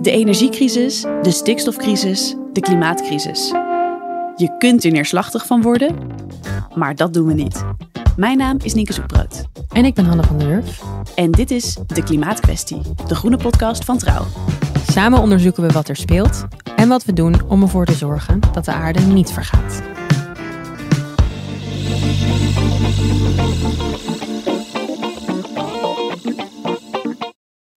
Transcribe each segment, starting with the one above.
De energiecrisis, de stikstofcrisis, de klimaatcrisis. Je kunt er neerslachtig van worden, maar dat doen we niet. Mijn naam is Nienke Zoekbrood. En ik ben Hanne van der Wurf. En dit is De Klimaatkwestie, de groene podcast van Trouw. Samen onderzoeken we wat er speelt en wat we doen om ervoor te zorgen dat de aarde niet vergaat.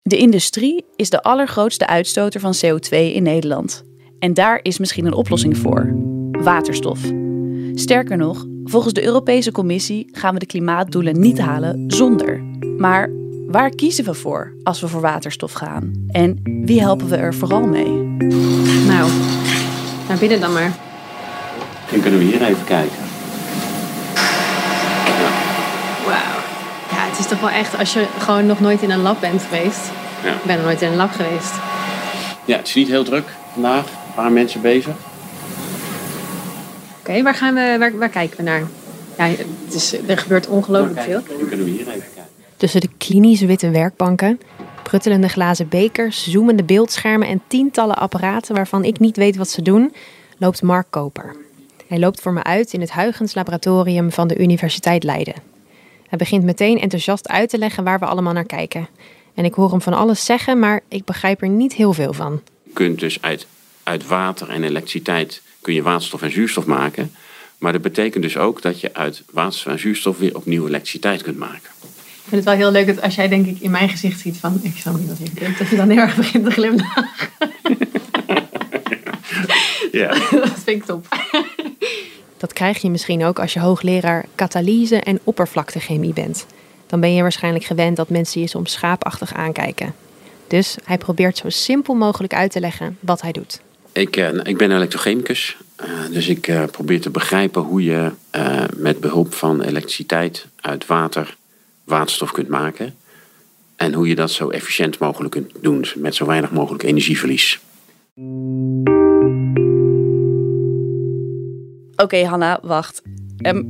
De industrie is de allergrootste uitstoter van CO2 in Nederland. En daar is misschien een oplossing voor: waterstof. Sterker nog, volgens de Europese Commissie gaan we de klimaatdoelen niet halen zonder. Maar waar kiezen we voor als we voor waterstof gaan? En wie helpen we er vooral mee? Nou, naar binnen dan maar. Dan kunnen we hier even kijken. Wauw. Ja, het is toch wel echt als je gewoon nog nooit in een lab bent geweest. Ja. Ik ben nog nooit in een lab geweest. Ja, het is niet heel druk vandaag. Een paar mensen bezig. Oké, waar, gaan we, waar, waar kijken we naar? Ja, het is, er gebeurt ongelooflijk veel. Dan kunnen we hier even kijken. Tussen de klinisch witte werkbanken, pruttelende glazen bekers, zoomende beeldschermen en tientallen apparaten waarvan ik niet weet wat ze doen, loopt Mark Koper. Hij loopt voor me uit in het Huygens Laboratorium van de Universiteit Leiden. Hij begint meteen enthousiast uit te leggen waar we allemaal naar kijken. En ik hoor hem van alles zeggen, maar ik begrijp er niet heel veel van. Je kunt dus uit, uit water en elektriciteit kun je waterstof en zuurstof maken. Maar dat betekent dus ook dat je uit waterstof en zuurstof weer opnieuw elektriciteit kunt maken. Ik vind het wel heel leuk dat als jij denk ik in mijn gezicht ziet van ik zal niet wat je denkt, dat je dan heel erg begint te glimlachen. Ja. Dat vind ik top. Dat krijg je misschien ook als je hoogleraar katalyse en oppervlaktechemie bent. Dan ben je waarschijnlijk gewend dat mensen je soms schaapachtig aankijken. Dus hij probeert zo simpel mogelijk uit te leggen wat hij doet. Ik, eh, ik ben elektrochemicus. Eh, dus ik eh, probeer te begrijpen hoe je eh, met behulp van elektriciteit uit water waterstof kunt maken. En hoe je dat zo efficiënt mogelijk kunt doen, met zo weinig mogelijk energieverlies. Oké, Hanna, wacht.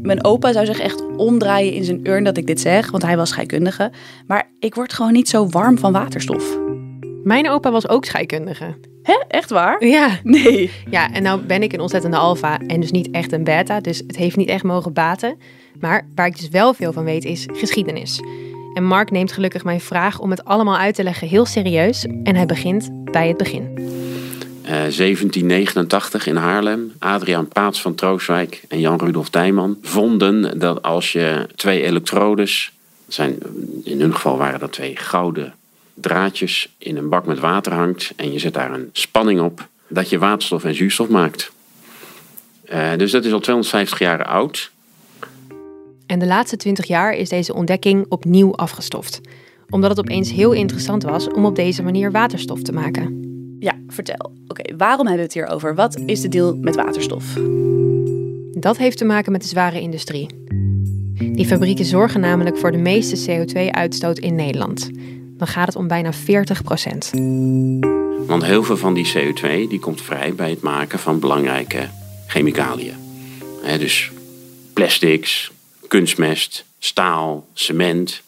Mijn opa zou zich echt omdraaien in zijn urn dat ik dit zeg, want hij was scheikundige. Maar ik word gewoon niet zo warm van waterstof. Mijn opa was ook scheikundige. Hè? Echt waar? Ja. Nee. Ja, en nou ben ik een ontzettende alfa en dus niet echt een beta, dus het heeft niet echt mogen baten. Maar waar ik dus wel veel van weet is geschiedenis. En Mark neemt gelukkig mijn vraag om het allemaal uit te leggen heel serieus en hij begint bij het begin. Eh, 1789 in Haarlem. Adriaan Paats van Troostwijk en Jan Rudolf Dijman vonden dat als je twee elektrodes, zijn, in hun geval waren dat twee gouden draadjes, in een bak met water hangt en je zet daar een spanning op, dat je waterstof en zuurstof maakt. Eh, dus dat is al 250 jaar oud. En de laatste 20 jaar is deze ontdekking opnieuw afgestoft. Omdat het opeens heel interessant was om op deze manier waterstof te maken. Ja, vertel. Oké, waarom hebben we het hier over? Wat is de deal met waterstof? Dat heeft te maken met de zware industrie. Die fabrieken zorgen namelijk voor de meeste CO2-uitstoot in Nederland. Dan gaat het om bijna 40 procent. Want heel veel van die CO2 die komt vrij bij het maken van belangrijke chemicaliën. Hè, dus plastics, kunstmest, staal, cement.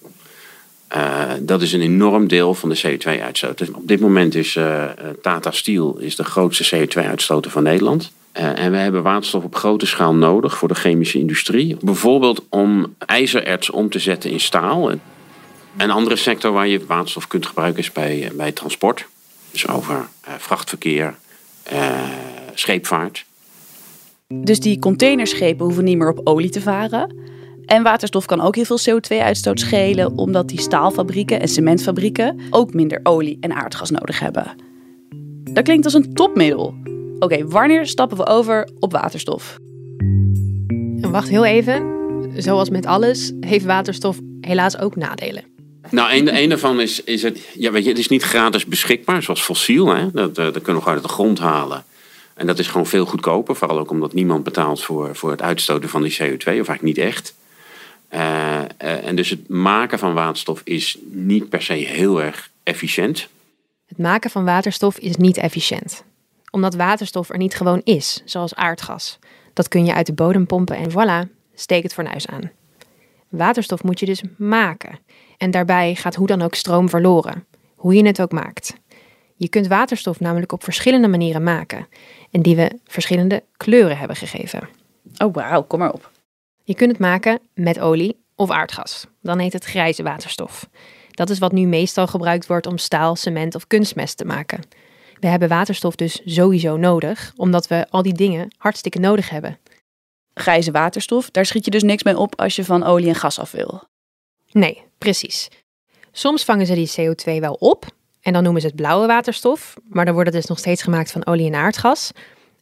Eh, dat is een enorm deel van de CO2-uitstoot. Dus op dit moment is eh, eh, Tata Steel is de grootste CO2-uitstoter van Nederland. En we hebben waterstof op grote schaal nodig voor de chemische industrie. Bijvoorbeeld om ijzererts om te zetten in staal. Een andere sector waar je waterstof kunt gebruiken is bij, bij transport. Dus over vrachtverkeer, scheepvaart. Dus die containerschepen hoeven niet meer op olie te varen. En waterstof kan ook heel veel CO2-uitstoot schelen, omdat die staalfabrieken en cementfabrieken ook minder olie en aardgas nodig hebben. Dat klinkt als een topmiddel. Oké, wanneer stappen we over op waterstof? En wacht heel even. Zoals met alles heeft waterstof helaas ook nadelen. Nou, een, een daarvan is, is het, ja, weet je, het is niet gratis beschikbaar, zoals fossiel. Hè? Dat, eh, dat kunnen we gewoon uit de grond halen. En dat is gewoon veel goedkoper, vooral ook omdat niemand betaalt voor, voor het uitstoten van die CO2, of eigenlijk niet echt. Uh, uh, en dus het maken van waterstof is niet per se heel erg efficiënt. Het maken van waterstof is niet efficiënt. Omdat waterstof er niet gewoon is, zoals aardgas. Dat kun je uit de bodem pompen en voilà, steek het fornuis aan. Waterstof moet je dus maken. En daarbij gaat hoe dan ook stroom verloren, hoe je het ook maakt. Je kunt waterstof namelijk op verschillende manieren maken en die we verschillende kleuren hebben gegeven. Oh wauw, kom maar op. Je kunt het maken met olie of aardgas. Dan heet het grijze waterstof. Dat is wat nu meestal gebruikt wordt om staal, cement of kunstmest te maken. We hebben waterstof dus sowieso nodig, omdat we al die dingen hartstikke nodig hebben. Grijze waterstof, daar schiet je dus niks mee op als je van olie en gas af wil. Nee, precies. Soms vangen ze die CO2 wel op en dan noemen ze het blauwe waterstof, maar dan wordt het dus nog steeds gemaakt van olie en aardgas.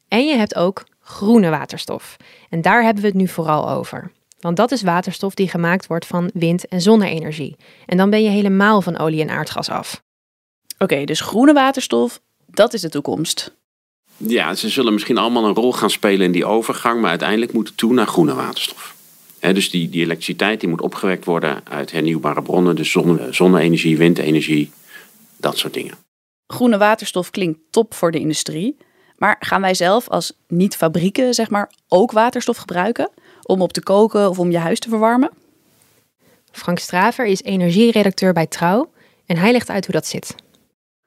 En je hebt ook groene waterstof. En daar hebben we het nu vooral over. Want dat is waterstof die gemaakt wordt van wind- en zonne-energie. En dan ben je helemaal van olie en aardgas af. Oké, dus groene waterstof, dat is de toekomst. Ja, ze zullen misschien allemaal een rol gaan spelen in die overgang, maar uiteindelijk moeten toe naar groene waterstof. dus die, die elektriciteit die moet opgewekt worden uit hernieuwbare bronnen, dus zonne, zonne-energie, windenergie, dat soort dingen. Groene waterstof klinkt top voor de industrie. Maar gaan wij zelf als niet-fabrieken, zeg maar, ook waterstof gebruiken? Om op te koken of om je huis te verwarmen? Frank Straver is energieredacteur bij Trouw en hij legt uit hoe dat zit.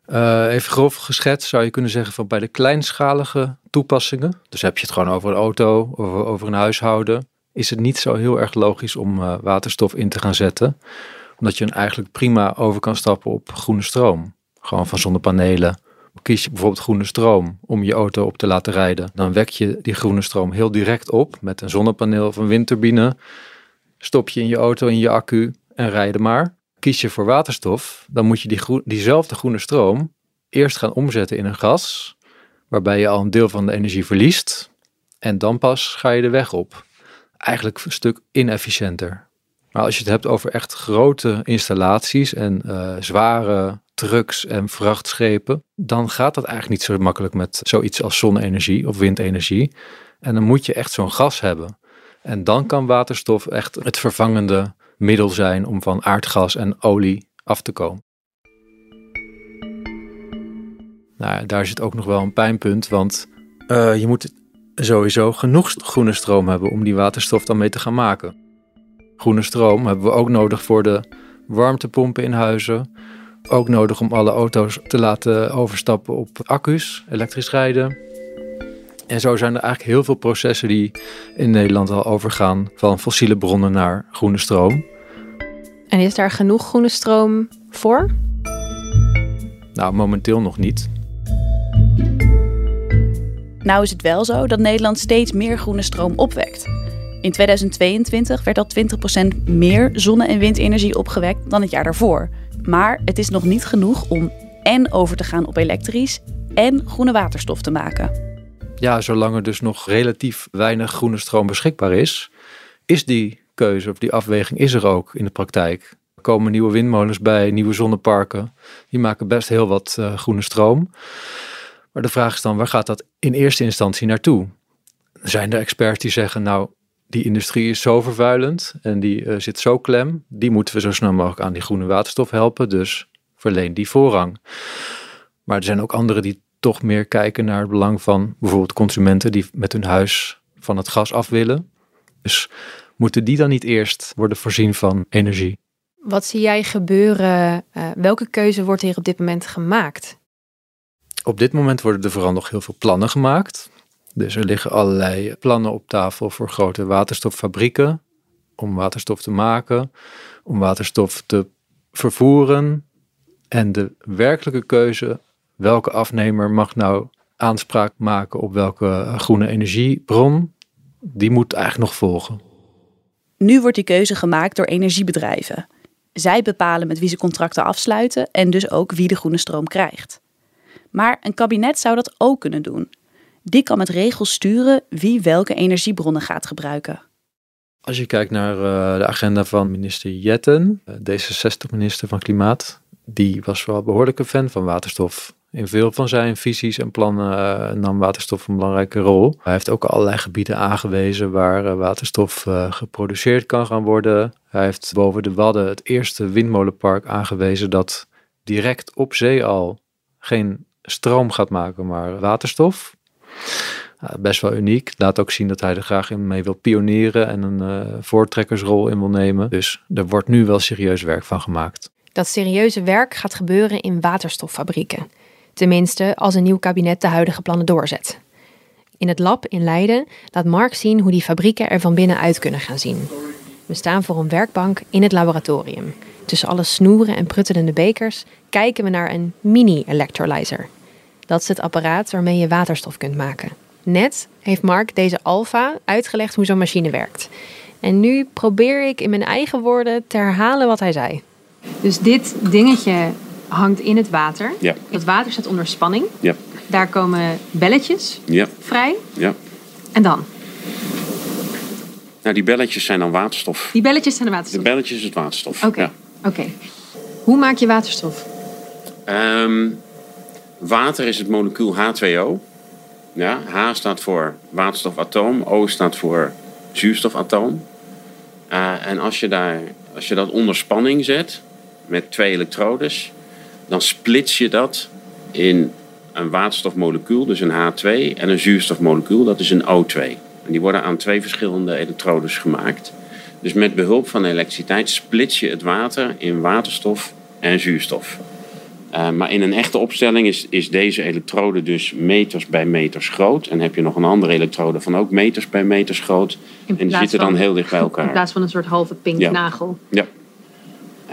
Uh, even grof geschetst zou je kunnen zeggen van bij de kleinschalige toepassingen, dus heb je het gewoon over een auto of over een huishouden, is het niet zo heel erg logisch om uh, waterstof in te gaan zetten. Omdat je eigenlijk prima over kan stappen op groene stroom. Gewoon van zonnepanelen. Kies je bijvoorbeeld groene stroom om je auto op te laten rijden, dan wek je die groene stroom heel direct op met een zonnepaneel of een windturbine. Stop je in je auto in je accu en rijden maar kies je voor waterstof, dan moet je die diezelfde groene stroom eerst gaan omzetten in een gas, waarbij je al een deel van de energie verliest. En dan pas ga je de weg op. Eigenlijk een stuk inefficiënter. Maar als je het hebt over echt grote installaties en uh, zware trucks en vrachtschepen, dan gaat dat eigenlijk niet zo makkelijk met zoiets als zonne-energie of windenergie. En dan moet je echt zo'n gas hebben. En dan kan waterstof echt het vervangende middel zijn om van aardgas en olie af te komen. Nou, daar zit ook nog wel een pijnpunt, want uh, je moet sowieso genoeg groene stroom hebben om die waterstof dan mee te gaan maken. Groene stroom hebben we ook nodig voor de warmtepompen in huizen. Ook nodig om alle auto's te laten overstappen op accu's, elektrisch rijden. En zo zijn er eigenlijk heel veel processen die in Nederland al overgaan van fossiele bronnen naar groene stroom. En is daar genoeg groene stroom voor? Nou, momenteel nog niet. Nou is het wel zo dat Nederland steeds meer groene stroom opwekt. In 2022 werd al 20% meer zonne- en windenergie opgewekt dan het jaar daarvoor. Maar het is nog niet genoeg om en over te gaan op elektrisch en groene waterstof te maken. Ja, zolang er dus nog relatief weinig groene stroom beschikbaar is, is die keuze of die afweging is er ook in de praktijk. Er komen nieuwe windmolens bij, nieuwe zonneparken. Die maken best heel wat uh, groene stroom. Maar de vraag is dan, waar gaat dat in eerste instantie naartoe? Zijn er experts die zeggen, nou, die industrie is zo vervuilend en die uh, zit zo klem, die moeten we zo snel mogelijk aan die groene waterstof helpen, dus verleen die voorrang. Maar er zijn ook anderen die toch meer kijken naar het belang van bijvoorbeeld consumenten die met hun huis van het gas af willen. Dus moeten die dan niet eerst worden voorzien van energie? Wat zie jij gebeuren? Uh, welke keuze wordt hier op dit moment gemaakt? Op dit moment worden er vooral nog heel veel plannen gemaakt. Dus er liggen allerlei plannen op tafel voor grote waterstoffabrieken om waterstof te maken, om waterstof te vervoeren. En de werkelijke keuze, welke afnemer mag nou aanspraak maken op welke groene energiebron, die moet eigenlijk nog volgen. Nu wordt die keuze gemaakt door energiebedrijven. Zij bepalen met wie ze contracten afsluiten en dus ook wie de groene stroom krijgt. Maar een kabinet zou dat ook kunnen doen. Die kan met regels sturen wie welke energiebronnen gaat gebruiken. Als je kijkt naar uh, de agenda van minister Jetten, uh, D66-minister van Klimaat, die was wel behoorlijk een fan van waterstof. In veel van zijn visies en plannen uh, nam waterstof een belangrijke rol. Hij heeft ook allerlei gebieden aangewezen waar waterstof geproduceerd kan gaan worden. Hij heeft boven de Wadden het eerste windmolenpark aangewezen dat direct op zee al geen stroom gaat maken, maar waterstof. Best wel uniek. Laat ook zien dat hij er graag in mee wil pionieren en een uh, voortrekkersrol in wil nemen. Dus er wordt nu wel serieus werk van gemaakt. Dat serieuze werk gaat gebeuren in waterstoffabrieken. Tenminste, als een nieuw kabinet de huidige plannen doorzet. In het lab in Leiden laat Mark zien hoe die fabrieken er van binnenuit kunnen gaan zien. We staan voor een werkbank in het laboratorium. Tussen alle snoeren en pruttelende bekers kijken we naar een mini-electrolyzer. Dat is het apparaat waarmee je waterstof kunt maken. Net heeft Mark deze Alpha uitgelegd hoe zo'n machine werkt. En nu probeer ik in mijn eigen woorden te herhalen wat hij zei. Dus dit dingetje hangt in het water. Ja. Dat water staat onder spanning. Ja. Daar komen belletjes Ja. vrij. Ja. En dan? Nou, die belletjes zijn dan waterstof. Die belletjes zijn de De waterstof. belletjes is het waterstof. Oké. Ja. Oké. Hoe maak je waterstof? Ehm, water is het molecuul H2O. Ja, H staat voor waterstofatoom, O staat voor zuurstofatoom. Eh, en als je, daar, als je dat onder spanning zet met twee elektrodes, dan splits je dat in een waterstofmolecuul, dus een H2, en een zuurstofmolecuul, dat is een O2. En die worden aan twee verschillende elektrodes gemaakt. Dus met behulp van elektriciteit splits je het water in waterstof en zuurstof. Uh, maar in een echte opstelling is, is deze elektrode dus meters bij meters groot. En heb je nog een andere elektrode van ook meters bij meters groot. En die zitten dan van- heel dicht bij elkaar. In plaats van een soort halve pink Ja. nagel. Ja.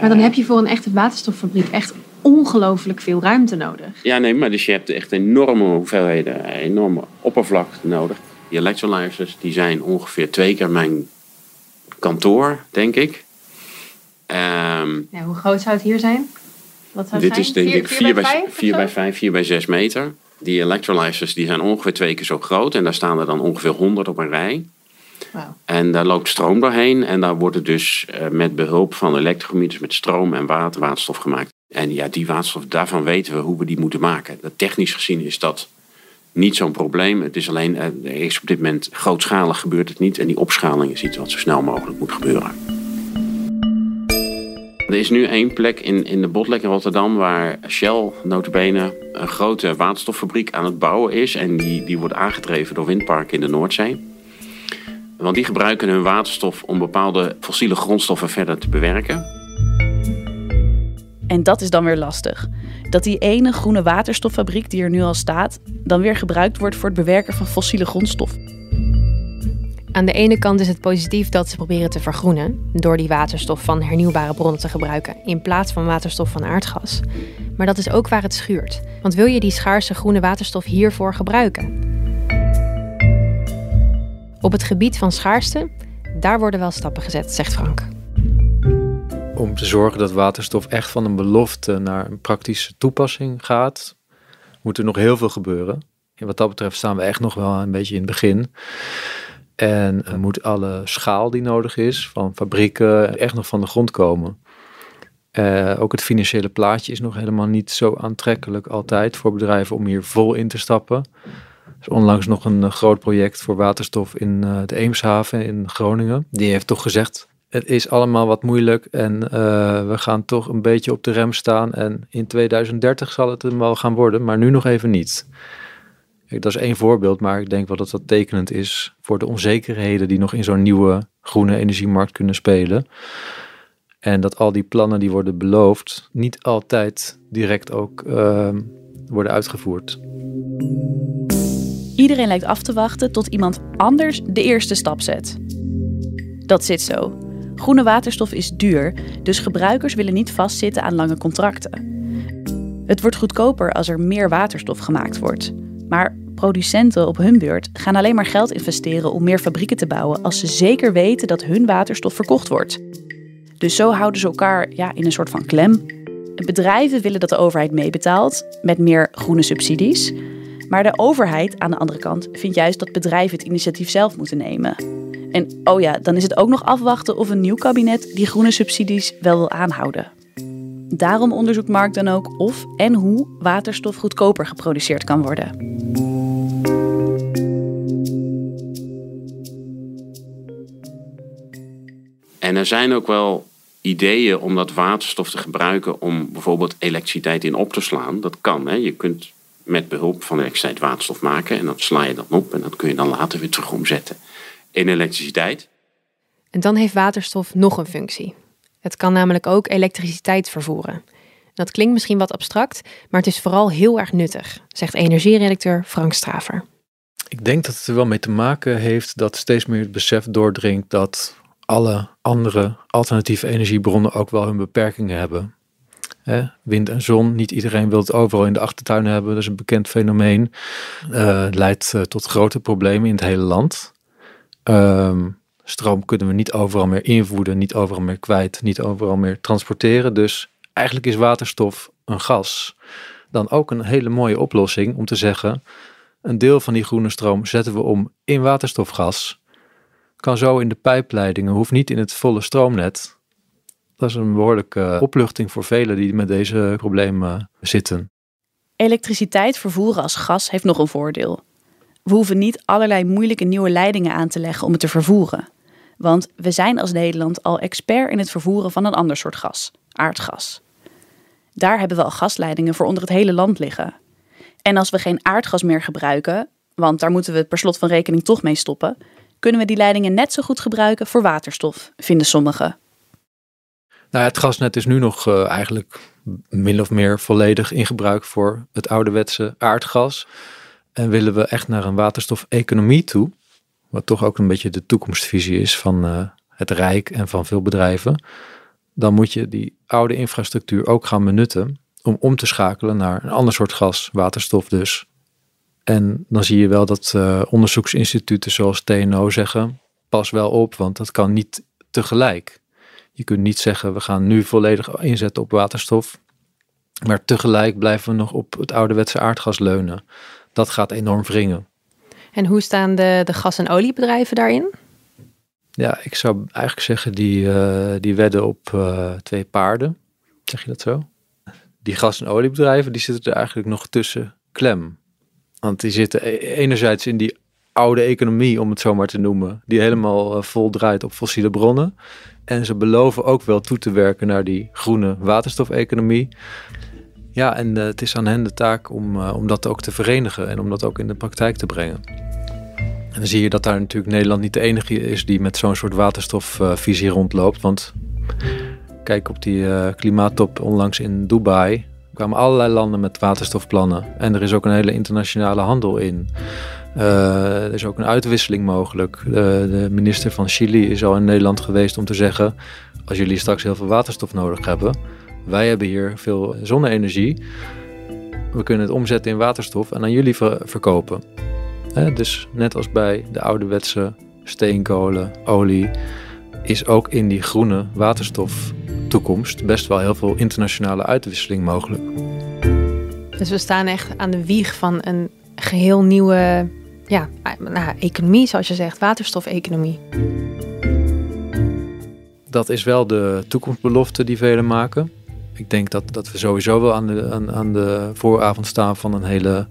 Maar dan heb je voor een echte waterstoffabriek echt ongelooflijk veel ruimte nodig. ja, nee, maar dus je hebt echt enorme hoeveelheden, enorme oppervlakte nodig. Die electrolyzers die zijn ongeveer twee keer mijn kantoor, denk ik. Ehm, Ja, hoe groot zou het hier zijn? Wat zou het Dit zijn? is denk Vier- ik vier 4 bij bij, vijf of 4 zo? bij 5, 4 bij 6 meter. Die electrolyzers die zijn ongeveer twee keer zo groot. En daar staan er dan ongeveer 100 op een rij. En daar loopt stroom doorheen. En daar wordt het dus eh, met behulp van elektrometers met stroom en water waterstof gemaakt. En ja, die waterstof, daarvan weten we hoe we die moeten maken. Dat technisch gezien is dat niet zo'n probleem. Het is alleen, eh, er is op dit moment grootschalig gebeurt het niet. En die opschaling is iets wat zo snel mogelijk moet gebeuren. Er is nu één plek in, in de Botlek in Rotterdam waar Shell notabene een grote waterstoffabriek aan het bouwen is. En die, die wordt aangedreven door windparken in de Noordzee. Want die gebruiken hun waterstof om bepaalde fossiele grondstoffen verder te bewerken. En dat is dan weer lastig. Dat die ene groene waterstoffabriek die er nu al staat, dan weer gebruikt wordt voor het bewerken van fossiele grondstof. Aan de ene kant is het positief dat ze proberen te vergroenen door die waterstof van hernieuwbare bronnen te gebruiken in plaats van waterstof van aardgas. Maar dat is ook waar het schuurt. Want wil je die schaarse groene waterstof hiervoor gebruiken? Op het gebied van schaarste, daar worden wel stappen gezet, zegt Frank. Om te zorgen dat waterstof echt van een belofte naar een praktische toepassing gaat, moet er nog heel veel gebeuren. En wat dat betreft staan we echt nog wel een beetje in het begin. En moet alle schaal die nodig is van fabrieken echt nog van de grond komen. Eh, ook het financiële plaatje is nog helemaal niet zo aantrekkelijk altijd voor bedrijven om hier vol in te stappen. Er is onlangs nog een eh, groot project voor waterstof in eh, de Eemshaven in Groningen. Die heeft toch gezegd, het is allemaal wat moeilijk en we gaan toch een beetje op de rem staan. En in 2030 zal het hem wel gaan worden, maar nu nog even niet. Dat is één voorbeeld, maar ik denk wel dat dat tekenend is voor de onzekerheden die nog in zo'n nieuwe groene energiemarkt kunnen spelen. En dat al die plannen die worden beloofd niet altijd direct ook ehm, worden uitgevoerd. Iedereen lijkt af te wachten tot iemand anders de eerste stap zet. Dat zit zo. Groene waterstof is duur, dus gebruikers willen niet vastzitten aan lange contracten. Het wordt goedkoper als er meer waterstof gemaakt wordt. Maar producenten op hun beurt gaan alleen maar geld investeren om meer fabrieken te bouwen als ze zeker weten dat hun waterstof verkocht wordt. Dus zo houden ze elkaar ja, in een soort van klem. Bedrijven willen dat de overheid meebetaalt met meer groene subsidies. Maar de overheid aan de andere kant vindt juist dat bedrijven het initiatief zelf moeten nemen. En oh ja, dan is het ook nog afwachten of een nieuw kabinet die groene subsidies wel wil aanhouden. Daarom onderzoekt Mark dan ook of en hoe waterstof goedkoper geproduceerd kan worden. En er zijn ook wel ideeën om dat waterstof te gebruiken om bijvoorbeeld elektriciteit in op te slaan. Dat kan. Hè? Je kunt met behulp van elektriciteit waterstof maken en dan sla je dat op en dat kun je dan later weer terug omzetten in elektriciteit. En dan heeft waterstof nog een functie. Het kan namelijk ook elektriciteit vervoeren. Dat klinkt misschien wat abstract, maar het is vooral heel erg nuttig, zegt energieredacteur Frank Straver. Ik denk dat het er wel mee te maken heeft dat steeds meer het besef doordringt dat alle andere alternatieve energiebronnen ook wel hun beperkingen hebben. wind en zon, niet iedereen wil het overal in de achtertuin hebben. Dat is een bekend fenomeen. Uh, leidt uh, tot grote problemen in het hele land. Ehm, stroom kunnen we niet overal meer invoeden, niet overal meer kwijt, niet overal meer transporteren. Dus eigenlijk is waterstof een gas. Dan ook een hele mooie oplossing om te zeggen: een deel van die groene stroom zetten we om in waterstofgas kan zo in de pijpleidingen, hoeft niet in het volle stroomnet. Dat is een behoorlijke opluchting voor velen die met deze problemen zitten. Elektriciteit vervoeren als gas heeft nog een voordeel. We hoeven niet allerlei moeilijke nieuwe leidingen aan te leggen om het te vervoeren. Want we zijn als Nederland al expert in het vervoeren van een ander soort gas, aardgas. Daar hebben we al gasleidingen voor onder het hele land liggen. En als we geen aardgas meer gebruiken, want daar moeten we per slot van rekening toch mee stoppen, kunnen we die leidingen net zo goed gebruiken voor waterstof, vinden sommigen. Nou, het gasnet is nu nog uh, eigenlijk min of meer volledig in gebruik voor het ouderwetse aardgas. En willen we echt naar een waterstofeconomie toe, wat toch ook een beetje de toekomstvisie is van uh, het Rijk en van veel bedrijven, dan moet je die oude infrastructuur ook gaan benutten om om te schakelen naar een ander soort gas, waterstof dus. En dan zie je wel dat uh, onderzoeksinstituten zoals TNO zeggen: pas wel op, want dat kan niet tegelijk. Je kunt niet zeggen: we gaan nu volledig inzetten op waterstof, maar tegelijk blijven we nog op het ouderwetse aardgas leunen. Dat gaat enorm wringen. En hoe staan de, de gas- en oliebedrijven daarin? Ja, ik zou eigenlijk zeggen, die, uh, die wedden op uh, twee paarden. Zeg je dat zo? Die gas- en oliebedrijven, die zitten er eigenlijk nog tussen klem. Want die zitten e-, enerzijds in die oude economie, om het zo maar te noemen, die helemaal uh, vol draait op fossiele bronnen. En ze beloven ook wel toe te werken naar die groene waterstofeconomie. Ja, en het is aan hen de taak om, om dat ook te verenigen en om dat ook in de praktijk te brengen. En dan zie je dat daar natuurlijk Nederland niet de enige is die met zo'n soort waterstofvisie rondloopt. Want kijk op die klimaattop onlangs in Dubai. Kwamen allerlei landen met waterstofplannen. En er is ook een hele internationale handel in. Uh, er is ook een uitwisseling mogelijk. de minister van Chili is al in Nederland geweest om te zeggen: als jullie straks heel veel waterstof nodig hebben, wij hebben hier veel zonne-energie. We kunnen het omzetten in waterstof en aan jullie ver verkopen. He, dus net als bij de ouderwetse steenkolen, olie, is ook in die groene waterstoftoekomst best wel heel veel internationale uitwisseling mogelijk. Dus we staan echt aan de wieg van een geheel nieuwe ja, nou, economie, zoals je zegt, waterstofeconomie. Dat is wel de toekomstbelofte die velen maken. Ik denk dat, dat we sowieso wel aan de, aan, aan de vooravond staan van een hele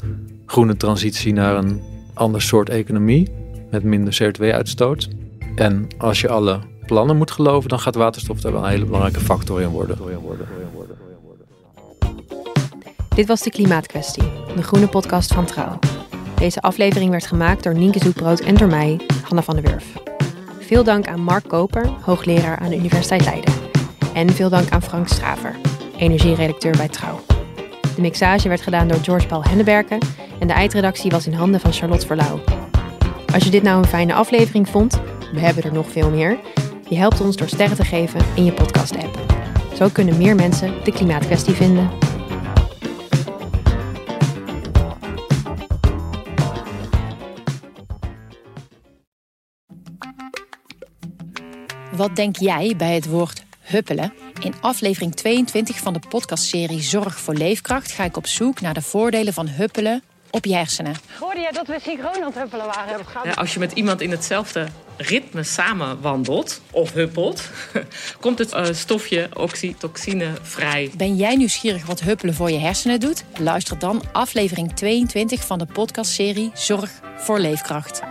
groene transitie naar een ander soort economie met minder CO2-uitstoot. En als je alle plannen moet geloven, dan gaat waterstof daar wel een hele belangrijke factor in worden. Dit was de Klimaatkwestie, de groene podcast van Trouw. Deze aflevering werd gemaakt door Nienke Zoekbrood en door mij, Hanna van der Wurf. Veel dank aan Mark Koper, hoogleraar aan de Universiteit Leiden. En veel dank aan Frank Straver, energieredacteur bij Trouw. De mixage werd gedaan door George Paul Henneberken en de eindredactie was in handen van Charlotte Verlauw. Als je dit nou een fijne aflevering vond, we hebben er nog veel meer, je helpt ons door sterren te geven in je podcast-app. Zo kunnen meer mensen de klimaatkwestie vinden. Wat denk jij bij het woord huppelen? In aflevering 22 van de podcastserie Zorg voor Leefkracht ga ik op zoek naar de voordelen van huppelen op je hersenen. Hoorde jij dat we synchroon aan het huppelen waren? Ja, als je met iemand in hetzelfde ritme samen wandelt of huppelt, komt het uh, stofje oxytocine vrij. Ben jij nieuwsgierig wat huppelen voor je hersenen doet? Luister dan aflevering 22 van de podcastserie Zorg voor Leefkracht.